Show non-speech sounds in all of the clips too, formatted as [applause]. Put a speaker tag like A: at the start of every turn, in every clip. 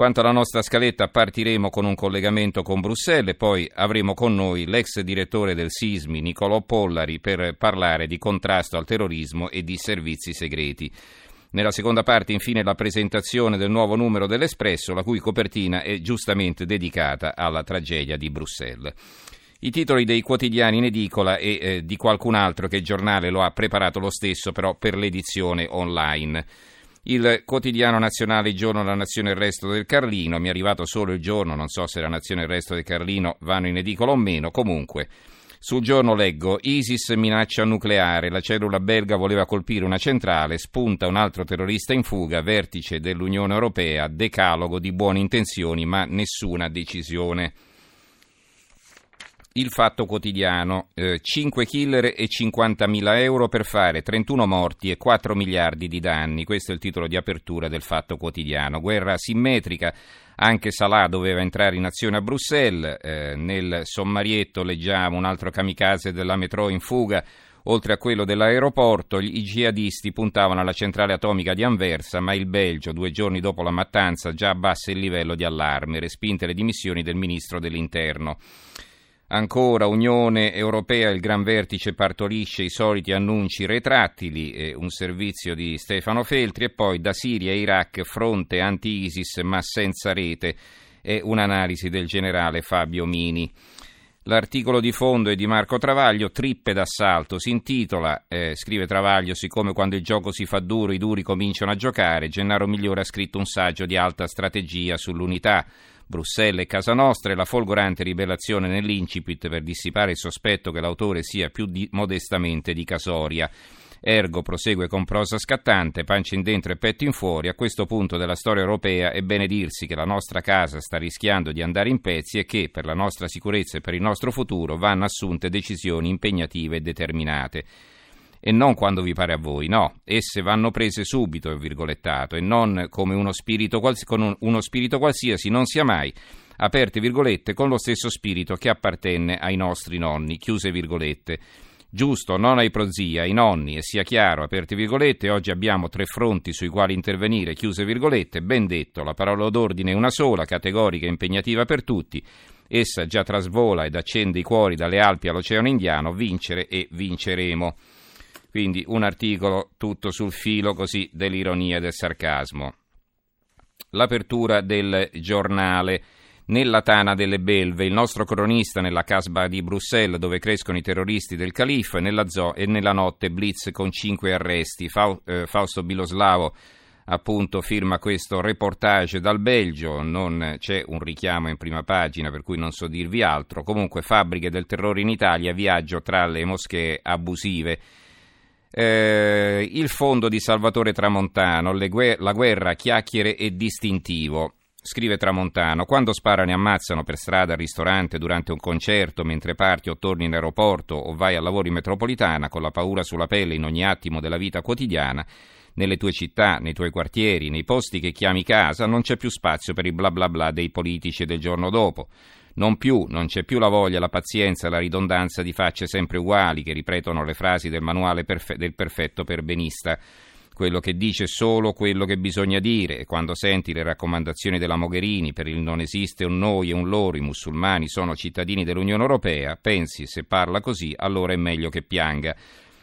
A: Quanto alla nostra scaletta, partiremo con un collegamento con Bruxelles e poi avremo con noi l'ex direttore del Sismi, Nicolò Pollari, per parlare di contrasto al terrorismo e di servizi segreti. Nella seconda parte, infine, la presentazione del nuovo numero dell'Espresso, la cui copertina è giustamente dedicata alla tragedia di Bruxelles. I titoli dei quotidiani in edicola e eh, di qualcun altro che il giornale lo ha preparato lo stesso, però per l'edizione online. Il quotidiano nazionale Il giorno la nazione e il resto del Carlino, mi è arrivato solo il giorno, non so se la nazione e il resto del Carlino vanno in edicola o meno, comunque. Sul giorno leggo ISIS minaccia nucleare, la cellula belga voleva colpire una centrale, spunta un altro terrorista in fuga, vertice dell'Unione Europea, decalogo di buone intenzioni ma nessuna decisione. Il Fatto Quotidiano, eh, 5 killer e 50.000 euro per fare 31 morti e 4 miliardi di danni. Questo è il titolo di apertura del Fatto Quotidiano. Guerra simmetrica, anche Salah doveva entrare in azione a Bruxelles. Eh, nel sommarietto leggiamo un altro kamikaze della metro in fuga. Oltre a quello dell'aeroporto, i jihadisti puntavano alla centrale atomica di Anversa, ma il Belgio, due giorni dopo la mattanza, già abbassa il livello di allarme, respinte le dimissioni del ministro dell'interno. Ancora Unione Europea, il gran vertice partorisce i soliti annunci retrattili, un servizio di Stefano Feltri e poi da Siria e Iraq fronte anti-ISIS ma senza rete, è un'analisi del generale Fabio Mini. L'articolo di fondo è di Marco Travaglio, Trippe d'assalto, si intitola, eh, scrive Travaglio, siccome quando il gioco si fa duro i duri cominciano a giocare, Gennaro Migliore ha scritto un saggio di alta strategia sull'unità. Bruxelles e Casa Nostra e la folgorante rivelazione nell'incipit per dissipare il sospetto che l'autore sia più di, modestamente di Casoria. Ergo prosegue con prosa scattante, pancia in dentro e petto in fuori. A questo punto della storia europea è bene dirsi che la nostra casa sta rischiando di andare in pezzi e che per la nostra sicurezza e per il nostro futuro vanno assunte decisioni impegnative e determinate e non quando vi pare a voi, no, esse vanno prese subito, virgolettato, e non come uno spirito, con un, uno spirito qualsiasi, non sia mai, aperte virgolette, con lo stesso spirito che appartenne ai nostri nonni, chiuse virgolette. Giusto, non ai prozii, ai nonni, e sia chiaro, aperte virgolette, oggi abbiamo tre fronti sui quali intervenire, chiuse virgolette, ben detto, la parola d'ordine è una sola, categorica e impegnativa per tutti, essa già trasvola ed accende i cuori dalle Alpi all'Oceano Indiano, vincere e vinceremo. Quindi un articolo tutto sul filo così dell'ironia e del sarcasmo. L'apertura del giornale. Nella tana delle belve, il nostro cronista nella casba di Bruxelles dove crescono i terroristi del califo e nella, zoo, e nella notte blitz con cinque arresti. Eh, Fausto Biloslavo appunto firma questo reportage dal Belgio, non c'è un richiamo in prima pagina per cui non so dirvi altro. Comunque fabbriche del terrore in Italia, viaggio tra le moschee abusive. Eh, il fondo di Salvatore Tramontano, guer- la guerra, chiacchiere e distintivo. Scrive Tramontano, quando sparano e ammazzano per strada, al ristorante, durante un concerto, mentre parti o torni in aeroporto o vai a lavoro in metropolitana, con la paura sulla pelle in ogni attimo della vita quotidiana, nelle tue città, nei tuoi quartieri, nei posti che chiami casa, non c'è più spazio per il bla bla bla dei politici del giorno dopo. Non più, non c'è più la voglia, la pazienza, la ridondanza di facce sempre uguali che ripetono le frasi del manuale perfe- del perfetto perbenista quello che dice solo quello che bisogna dire e quando senti le raccomandazioni della Mogherini per il non esiste un noi e un loro, i musulmani sono cittadini dell'Unione Europea, pensi se parla così allora è meglio che pianga.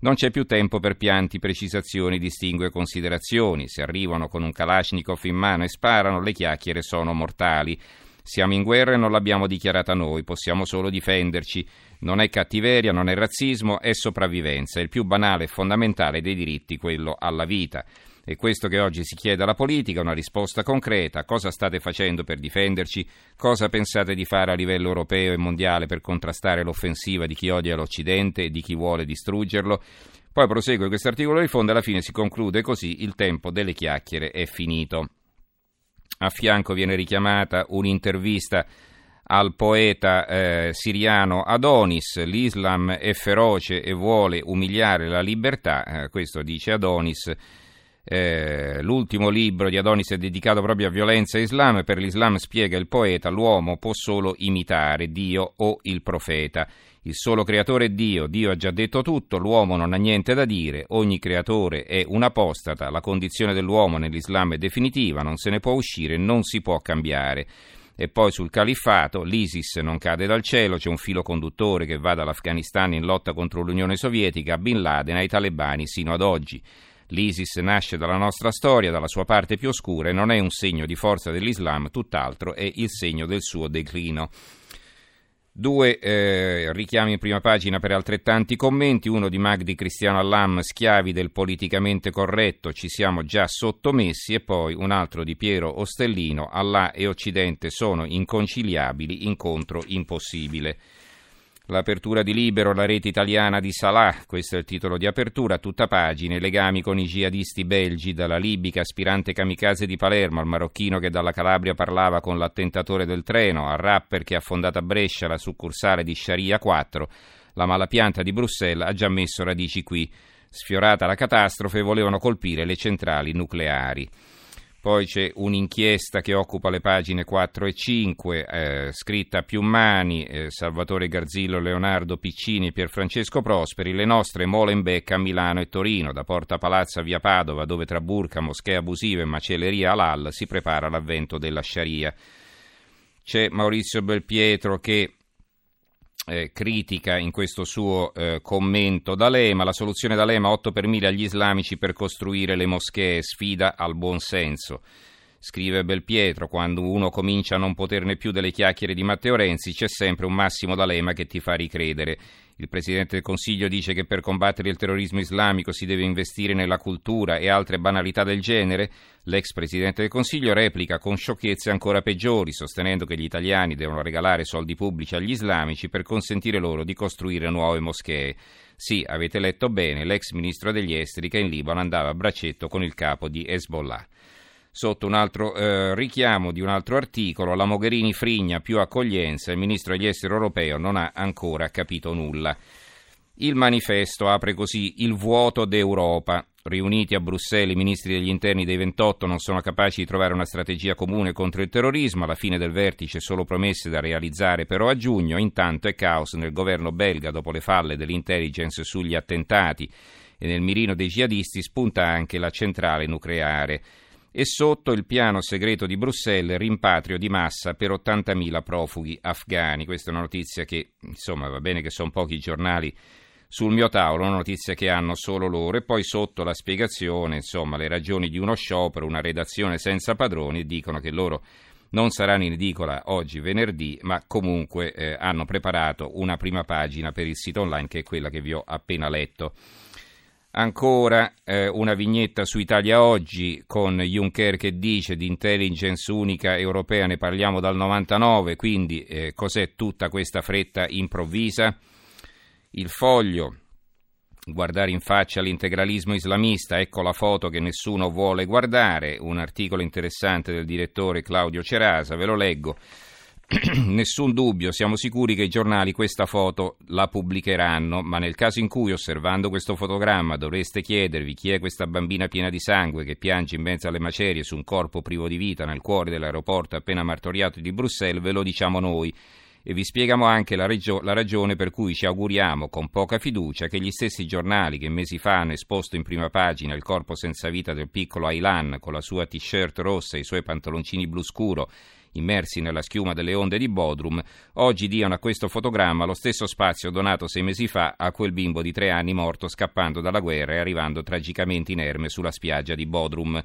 A: Non c'è più tempo per pianti, precisazioni, distingue considerazioni. Se arrivano con un Kalashnikov in mano e sparano, le chiacchiere sono mortali. Siamo in guerra e non l'abbiamo dichiarata noi, possiamo solo difenderci. Non è cattiveria, non è razzismo, è sopravvivenza. È il più banale e fondamentale dei diritti, quello alla vita. E questo che oggi si chiede alla politica, una risposta concreta. Cosa state facendo per difenderci? Cosa pensate di fare a livello europeo e mondiale per contrastare l'offensiva di chi odia l'Occidente e di chi vuole distruggerlo? Poi prosegue questo articolo di fondo e alla fine si conclude così il tempo delle chiacchiere è finito. A fianco viene richiamata un'intervista al poeta eh, siriano Adonis, l'Islam è feroce e vuole umiliare la libertà, eh, questo dice Adonis. Eh, l'ultimo libro di Adonis è dedicato proprio a violenza e Islam, per l'Islam spiega il poeta l'uomo può solo imitare Dio o il profeta. Il solo creatore è Dio, Dio ha già detto tutto, l'uomo non ha niente da dire, ogni creatore è un apostata, la condizione dell'uomo nell'Islam è definitiva, non se ne può uscire, non si può cambiare. E poi sul califfato, l'ISIS non cade dal cielo, c'è un filo conduttore che va dall'Afghanistan in lotta contro l'Unione Sovietica a Bin Laden ai talebani sino ad oggi. L'ISIS nasce dalla nostra storia, dalla sua parte più oscura e non è un segno di forza dell'Islam, tutt'altro è il segno del suo declino. Due eh, richiami in prima pagina per altrettanti commenti, uno di Magdi Cristiano Allam, schiavi del politicamente corretto, ci siamo già sottomessi, e poi un altro di Piero Ostellino, Allah e Occidente sono inconciliabili, incontro impossibile. L'apertura di Libero, la rete italiana di Salah, questo è il titolo di apertura, tutta pagine, legami con i jihadisti belgi, dalla libica aspirante kamikaze di Palermo al marocchino che dalla Calabria parlava con l'attentatore del treno, al rapper che ha fondato a Brescia la succursale di Sharia 4, la malapianta di Bruxelles ha già messo radici qui. Sfiorata la catastrofe, volevano colpire le centrali nucleari. Poi c'è un'inchiesta che occupa le pagine 4 e 5, eh, scritta a più mani, eh, Salvatore Garzillo, Leonardo Piccini e Pierfrancesco Prosperi, le nostre Molenbeek a Milano e Torino, da Porta Palazzo a Via Padova, dove tra burca, moschee abusive e macelleria halal si prepara l'avvento della Sharia. C'è Maurizio Belpietro che eh, critica in questo suo eh, commento D'Alema, la soluzione D'Alema 8 per 1000 agli islamici per costruire le moschee, sfida al buon senso. Scrive Belpietro, quando uno comincia a non poterne più delle chiacchiere di Matteo Renzi c'è sempre un Massimo D'Alema che ti fa ricredere. Il Presidente del Consiglio dice che per combattere il terrorismo islamico si deve investire nella cultura e altre banalità del genere. L'ex Presidente del Consiglio replica con sciocchezze ancora peggiori, sostenendo che gli italiani devono regalare soldi pubblici agli islamici per consentire loro di costruire nuove moschee. Sì, avete letto bene, l'ex Ministro degli Esteri che in Libano andava a braccetto con il capo di Hezbollah sotto un altro eh, richiamo di un altro articolo, la Mogherini frigna più accoglienza, il ministro degli esteri europeo non ha ancora capito nulla. Il manifesto apre così il vuoto d'Europa. Riuniti a Bruxelles, i ministri degli interni dei 28 non sono capaci di trovare una strategia comune contro il terrorismo. Alla fine del vertice solo promesse da realizzare però a giugno. Intanto è caos nel governo belga dopo le falle dell'intelligence sugli attentati e nel mirino dei jihadisti spunta anche la centrale nucleare e sotto il piano segreto di Bruxelles rimpatrio di massa per 80.000 profughi afghani. Questa è una notizia che, insomma, va bene che sono pochi giornali sul mio tavolo, una notizia che hanno solo loro e poi sotto la spiegazione, insomma, le ragioni di uno sciopero, una redazione senza padroni dicono che loro non saranno in edicola oggi venerdì, ma comunque eh, hanno preparato una prima pagina per il sito online che è quella che vi ho appena letto. Ancora eh, una vignetta su Italia Oggi con Juncker che dice di intelligence unica europea ne parliamo dal 99, quindi eh, cos'è tutta questa fretta improvvisa? Il foglio, guardare in faccia l'integralismo islamista, ecco la foto che nessuno vuole guardare, un articolo interessante del direttore Claudio Cerasa, ve lo leggo. [clears throat] Nessun dubbio, siamo sicuri che i giornali questa foto la pubblicheranno, ma nel caso in cui osservando questo fotogramma dovreste chiedervi chi è questa bambina piena di sangue che piange in mezzo alle macerie su un corpo privo di vita nel cuore dell'aeroporto appena martoriato di Bruxelles, ve lo diciamo noi. E vi spieghiamo anche la, regio- la, ragione per cui ci auguriamo con poca fiducia che gli stessi giornali che mesi fa hanno esposto in prima pagina il corpo senza vita del piccolo Aylan con la sua t-shirt rossa e i suoi pantaloncini blu scuro immersi nella schiuma delle onde di Bodrum, oggi diano a questo fotogramma lo stesso spazio donato sei mesi fa a quel bimbo di tre anni morto scappando dalla guerra e arrivando tragicamente inerme sulla spiaggia di Bodrum.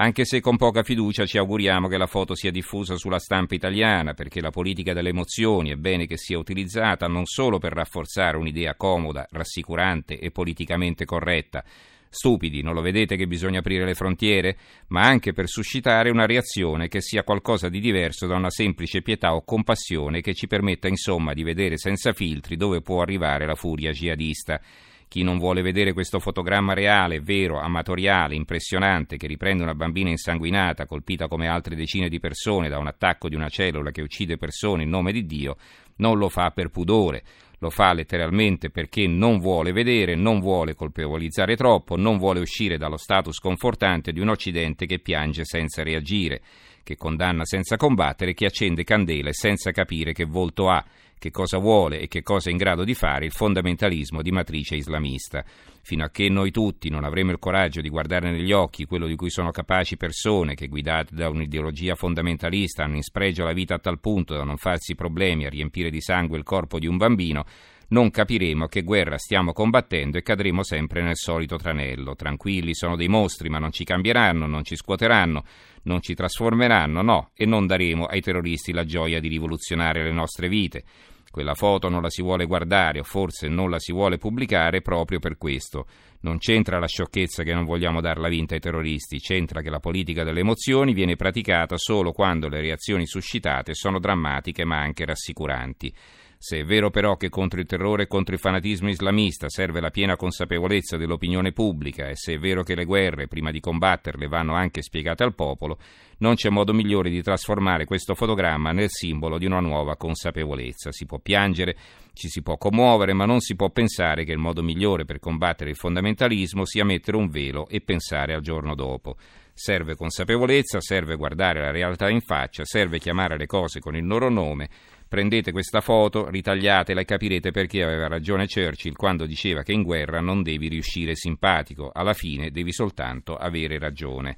A: Anche se con poca fiducia ci auguriamo che la foto sia diffusa sulla stampa italiana, perché la politica delle emozioni è bene che sia utilizzata non solo per rafforzare un'idea comoda, rassicurante e politicamente corretta, Stupidi, non lo vedete che bisogna aprire le frontiere? Ma anche per suscitare una reazione che sia qualcosa di diverso da una semplice pietà o compassione che ci permetta insomma di vedere senza filtri dove può arrivare la furia jihadista. Chi non vuole vedere questo fotogramma reale, vero, amatoriale, impressionante, che riprende una bambina insanguinata, colpita come altre decine di persone da un attacco di una cellula che uccide persone in nome di Dio, non lo fa per pudore, lo fa letteralmente perché non vuole vedere, non vuole colpevolizzare troppo, non vuole uscire dallo status confortante di un Occidente che piange senza reagire, che condanna senza combattere, che accende candele senza capire che volto ha, che cosa vuole e che cosa è in grado di fare il fondamentalismo di matrice islamista. Fino a che noi tutti non avremo il coraggio di guardare negli occhi quello di cui sono capaci persone che, guidate da un'ideologia fondamentalista, hanno in spregio la vita a tal punto da non farsi problemi a riempire di sangue il corpo di un bambino, non capiremo che guerra stiamo combattendo e cadremo sempre nel solito tranello. Tranquilli, sono dei mostri, ma non ci cambieranno, non ci scuoteranno, non ci trasformeranno, no, e non daremo ai terroristi la gioia di rivoluzionare le nostre vite. Quella foto non la si vuole guardare o forse non la si vuole pubblicare proprio per questo. Non c'entra la sciocchezza che non vogliamo darla vinta ai terroristi, c'entra che la politica delle emozioni viene praticata solo quando le reazioni suscitate sono drammatiche ma anche rassicuranti. Se è vero però che contro il terrore e contro il fanatismo islamista serve la piena consapevolezza dell'opinione pubblica e se è vero che le guerre, prima di combatterle, vanno anche spiegate al popolo, non c'è modo migliore di trasformare questo fotogramma nel simbolo di una nuova consapevolezza. Si può piangere, ci si può commuovere, ma non si può pensare che il modo migliore per combattere il fondamentalismo sia mettere un velo e pensare al giorno dopo. Serve consapevolezza, serve guardare la realtà in faccia, serve chiamare le cose con il loro nome Prendete questa foto, ritagliatela e capirete perché aveva ragione Churchill quando diceva che in guerra non devi riuscire simpatico, alla fine devi soltanto avere ragione.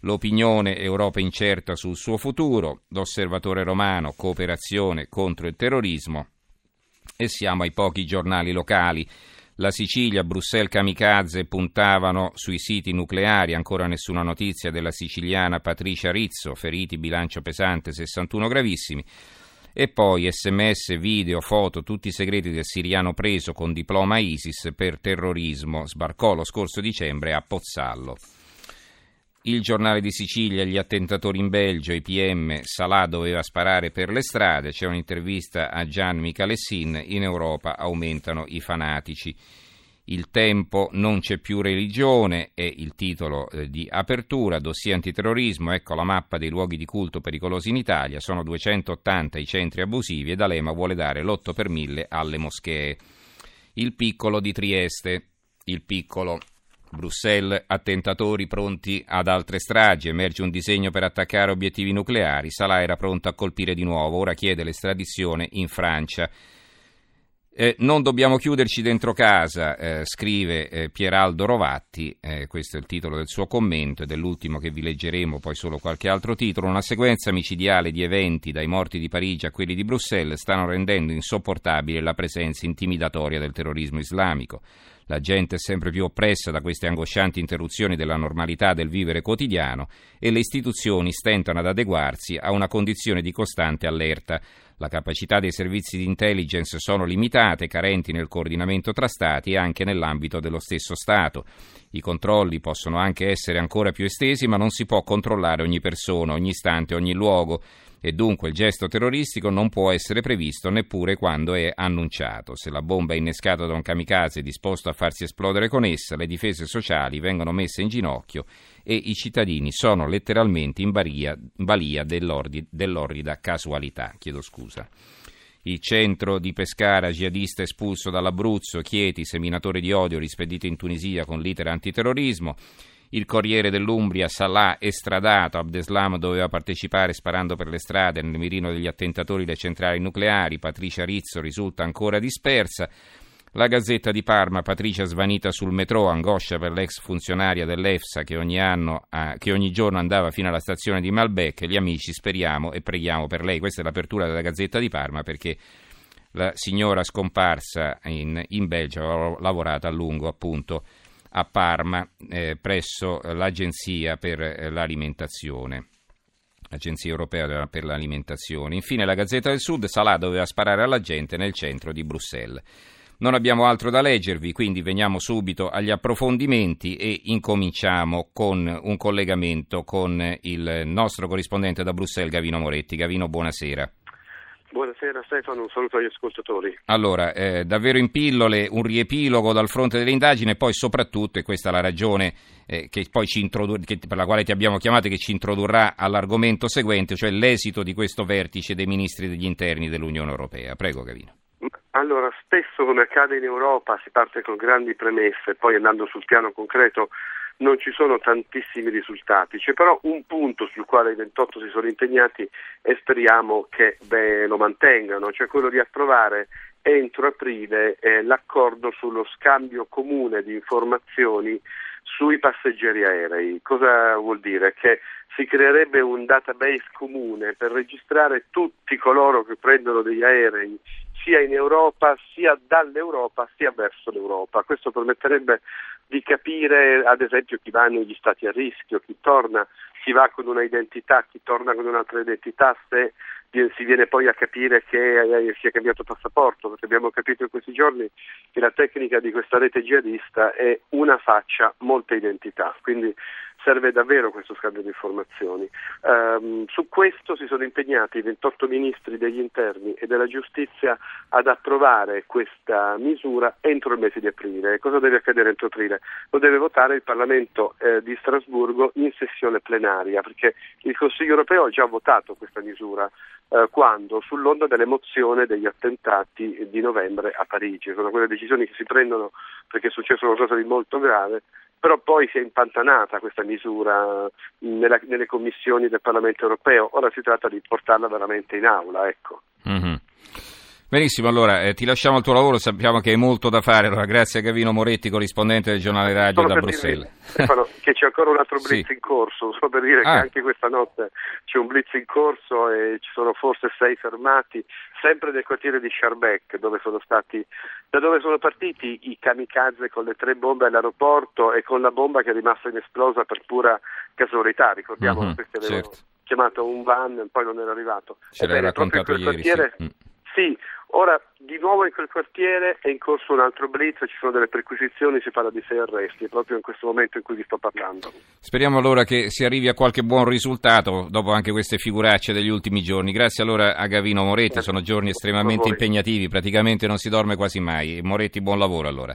A: L'opinione Europa incerta sul suo futuro, l'osservatore romano cooperazione contro il terrorismo e siamo ai pochi giornali locali. La Sicilia, Bruxelles kamikaze puntavano sui siti nucleari, ancora nessuna notizia della siciliana Patricia Rizzo, feriti bilancio pesante 61 gravissimi. E poi sms, video, foto, tutti i segreti del siriano preso con diploma ISIS per terrorismo. Sbarcò lo scorso dicembre a Pozzallo. Il giornale di Sicilia, gli attentatori in Belgio, i PM, Salah doveva sparare per le strade, c'è un'intervista a Gian Michalessin, in Europa aumentano i fanatici. Il tempo non c'è più religione è il titolo eh, di apertura, dossier antiterrorismo, ecco la mappa dei luoghi di culto pericolosi in Italia, sono 280 i centri abusivi e D'Alema vuole dare l'8 per 1000 alle moschee. Il piccolo di Trieste, il piccolo Bruxelles, attentatori pronti ad altre stragi, emerge un disegno per attaccare obiettivi nucleari, Salah era pronto a colpire di nuovo, ora chiede l'estradizione in Francia. Eh, non dobbiamo chiuderci dentro casa, eh, scrive eh, Pieraldo Rovatti, eh, questo è il titolo del suo commento e dell'ultimo che vi leggeremo, poi solo qualche altro titolo. Una sequenza micidiale di eventi, dai morti di Parigi a quelli di Bruxelles, stanno rendendo insopportabile la presenza intimidatoria del terrorismo islamico. La gente è sempre più oppressa da queste angoscianti interruzioni della normalità del vivere quotidiano e le istituzioni stentano ad adeguarsi a una condizione di costante allerta. La capacità dei servizi di intelligence sono limitate, carenti nel coordinamento tra Stati e anche nell'ambito dello stesso Stato. I controlli possono anche essere ancora più estesi, ma non si può controllare ogni persona, ogni istante, ogni luogo e dunque il gesto terroristico non può essere previsto neppure quando è annunciato. Se la bomba è innescata da un kamikaze disposto a farsi esplodere con essa, le difese sociali vengono messe in ginocchio e i cittadini sono letteralmente in balia, in balia dell'orrida casualità. Chiedo scusa. Il centro di Pescara, jihadista espulso dall'Abruzzo, Chieti, seminatore di odio, rispedito in Tunisia con l'iter antiterrorismo. Il Corriere dell'Umbria, Salah estradato, Abdeslam doveva partecipare sparando per le strade nel mirino degli attentatori delle centrali nucleari, Patricia Rizzo risulta ancora dispersa. La Gazzetta di Parma, Patricia svanita sul metro, angoscia per l'ex funzionaria dell'EFSA che ogni, anno, eh, che ogni giorno andava fino alla stazione di Malbec. Gli amici speriamo e preghiamo per lei. Questa è l'apertura della Gazzetta di Parma perché la signora scomparsa in, in Belgio ha lavorato a lungo appunto a Parma eh, presso l'Agenzia per eh, l'alimentazione. Agenzia Europea per l'alimentazione. Infine la Gazzetta del Sud, Salah doveva sparare alla gente nel centro di Bruxelles. Non abbiamo altro da leggervi, quindi veniamo subito agli approfondimenti e incominciamo con un collegamento con il nostro corrispondente da Bruxelles, Gavino Moretti. Gavino, buonasera.
B: Buonasera Stefano, un saluto agli ascoltatori.
A: Allora, eh, davvero in pillole, un riepilogo dal fronte delle indagini e poi soprattutto, e questa è la ragione eh, che poi ci introdur- che, per la quale ti abbiamo chiamato e che ci introdurrà all'argomento seguente, cioè l'esito di questo vertice dei ministri degli interni dell'Unione Europea. Prego Gavino.
B: Allora, spesso come accade in Europa si parte con grandi premesse, poi andando sul piano concreto non ci sono tantissimi risultati. C'è però un punto sul quale i 28 si sono impegnati e speriamo che beh, lo mantengano, cioè quello di approvare entro aprile eh, l'accordo sullo scambio comune di informazioni sui passeggeri aerei. Cosa vuol dire? Che si creerebbe un database comune per registrare tutti coloro che prendono degli aerei sia in Europa, sia dall'Europa, sia verso l'Europa. Questo permetterebbe di capire ad esempio chi va negli stati a rischio, chi torna, chi va con una identità, chi torna con un'altra identità, se si viene poi a capire che eh, si è cambiato passaporto, perché abbiamo capito in questi giorni che la tecnica di questa rete jihadista è una faccia, molte identità, quindi serve davvero questo scambio di informazioni. Um, su questo si sono impegnati i 28 ministri degli interni e della giustizia ad approvare questa misura entro il mese di aprile. Cosa deve accadere entro aprile? Lo deve votare il Parlamento eh, di Strasburgo in sessione plenaria, perché il Consiglio europeo ha già votato questa misura eh, quando sull'onda dell'emozione degli attentati di novembre a Parigi. Sono quelle decisioni che si prendono perché è successo qualcosa di molto grave, però poi si è impantanata questa misura nella, nelle commissioni del Parlamento europeo. Ora si tratta di portarla veramente in aula. Ecco.
A: Mm-hmm. Benissimo, allora eh, ti lasciamo il tuo lavoro, sappiamo che hai molto da fare, allora grazie a Gavino Moretti, corrispondente del giornale radio
B: solo
A: da Bruxelles.
B: Stefano, che c'è ancora un altro blitz sì. in corso, solo per dire ah. che anche questa notte c'è un blitz in corso e ci sono forse sei fermati, sempre nel quartiere di Schaerbeck, dove sono stati, da dove sono partiti i kamikaze con le tre bombe all'aeroporto e con la bomba che è rimasta inesplosa per pura casualità, ricordiamo mm-hmm, che avevano certo. chiamato un van e poi non era arrivato.
A: Ce l'hai raccontato ieri,
B: quartiere,
A: sì. Mm.
B: Sì, ora di nuovo in quel quartiere è in corso un altro blitz, ci sono delle perquisizioni, si parla di sei arresti, proprio in questo momento in cui vi sto parlando.
A: Speriamo allora che si arrivi a qualche buon risultato dopo anche queste figuracce degli ultimi giorni. Grazie allora a Gavino Moretti, sono giorni estremamente impegnativi, praticamente non si dorme quasi mai. Moretti, buon lavoro allora.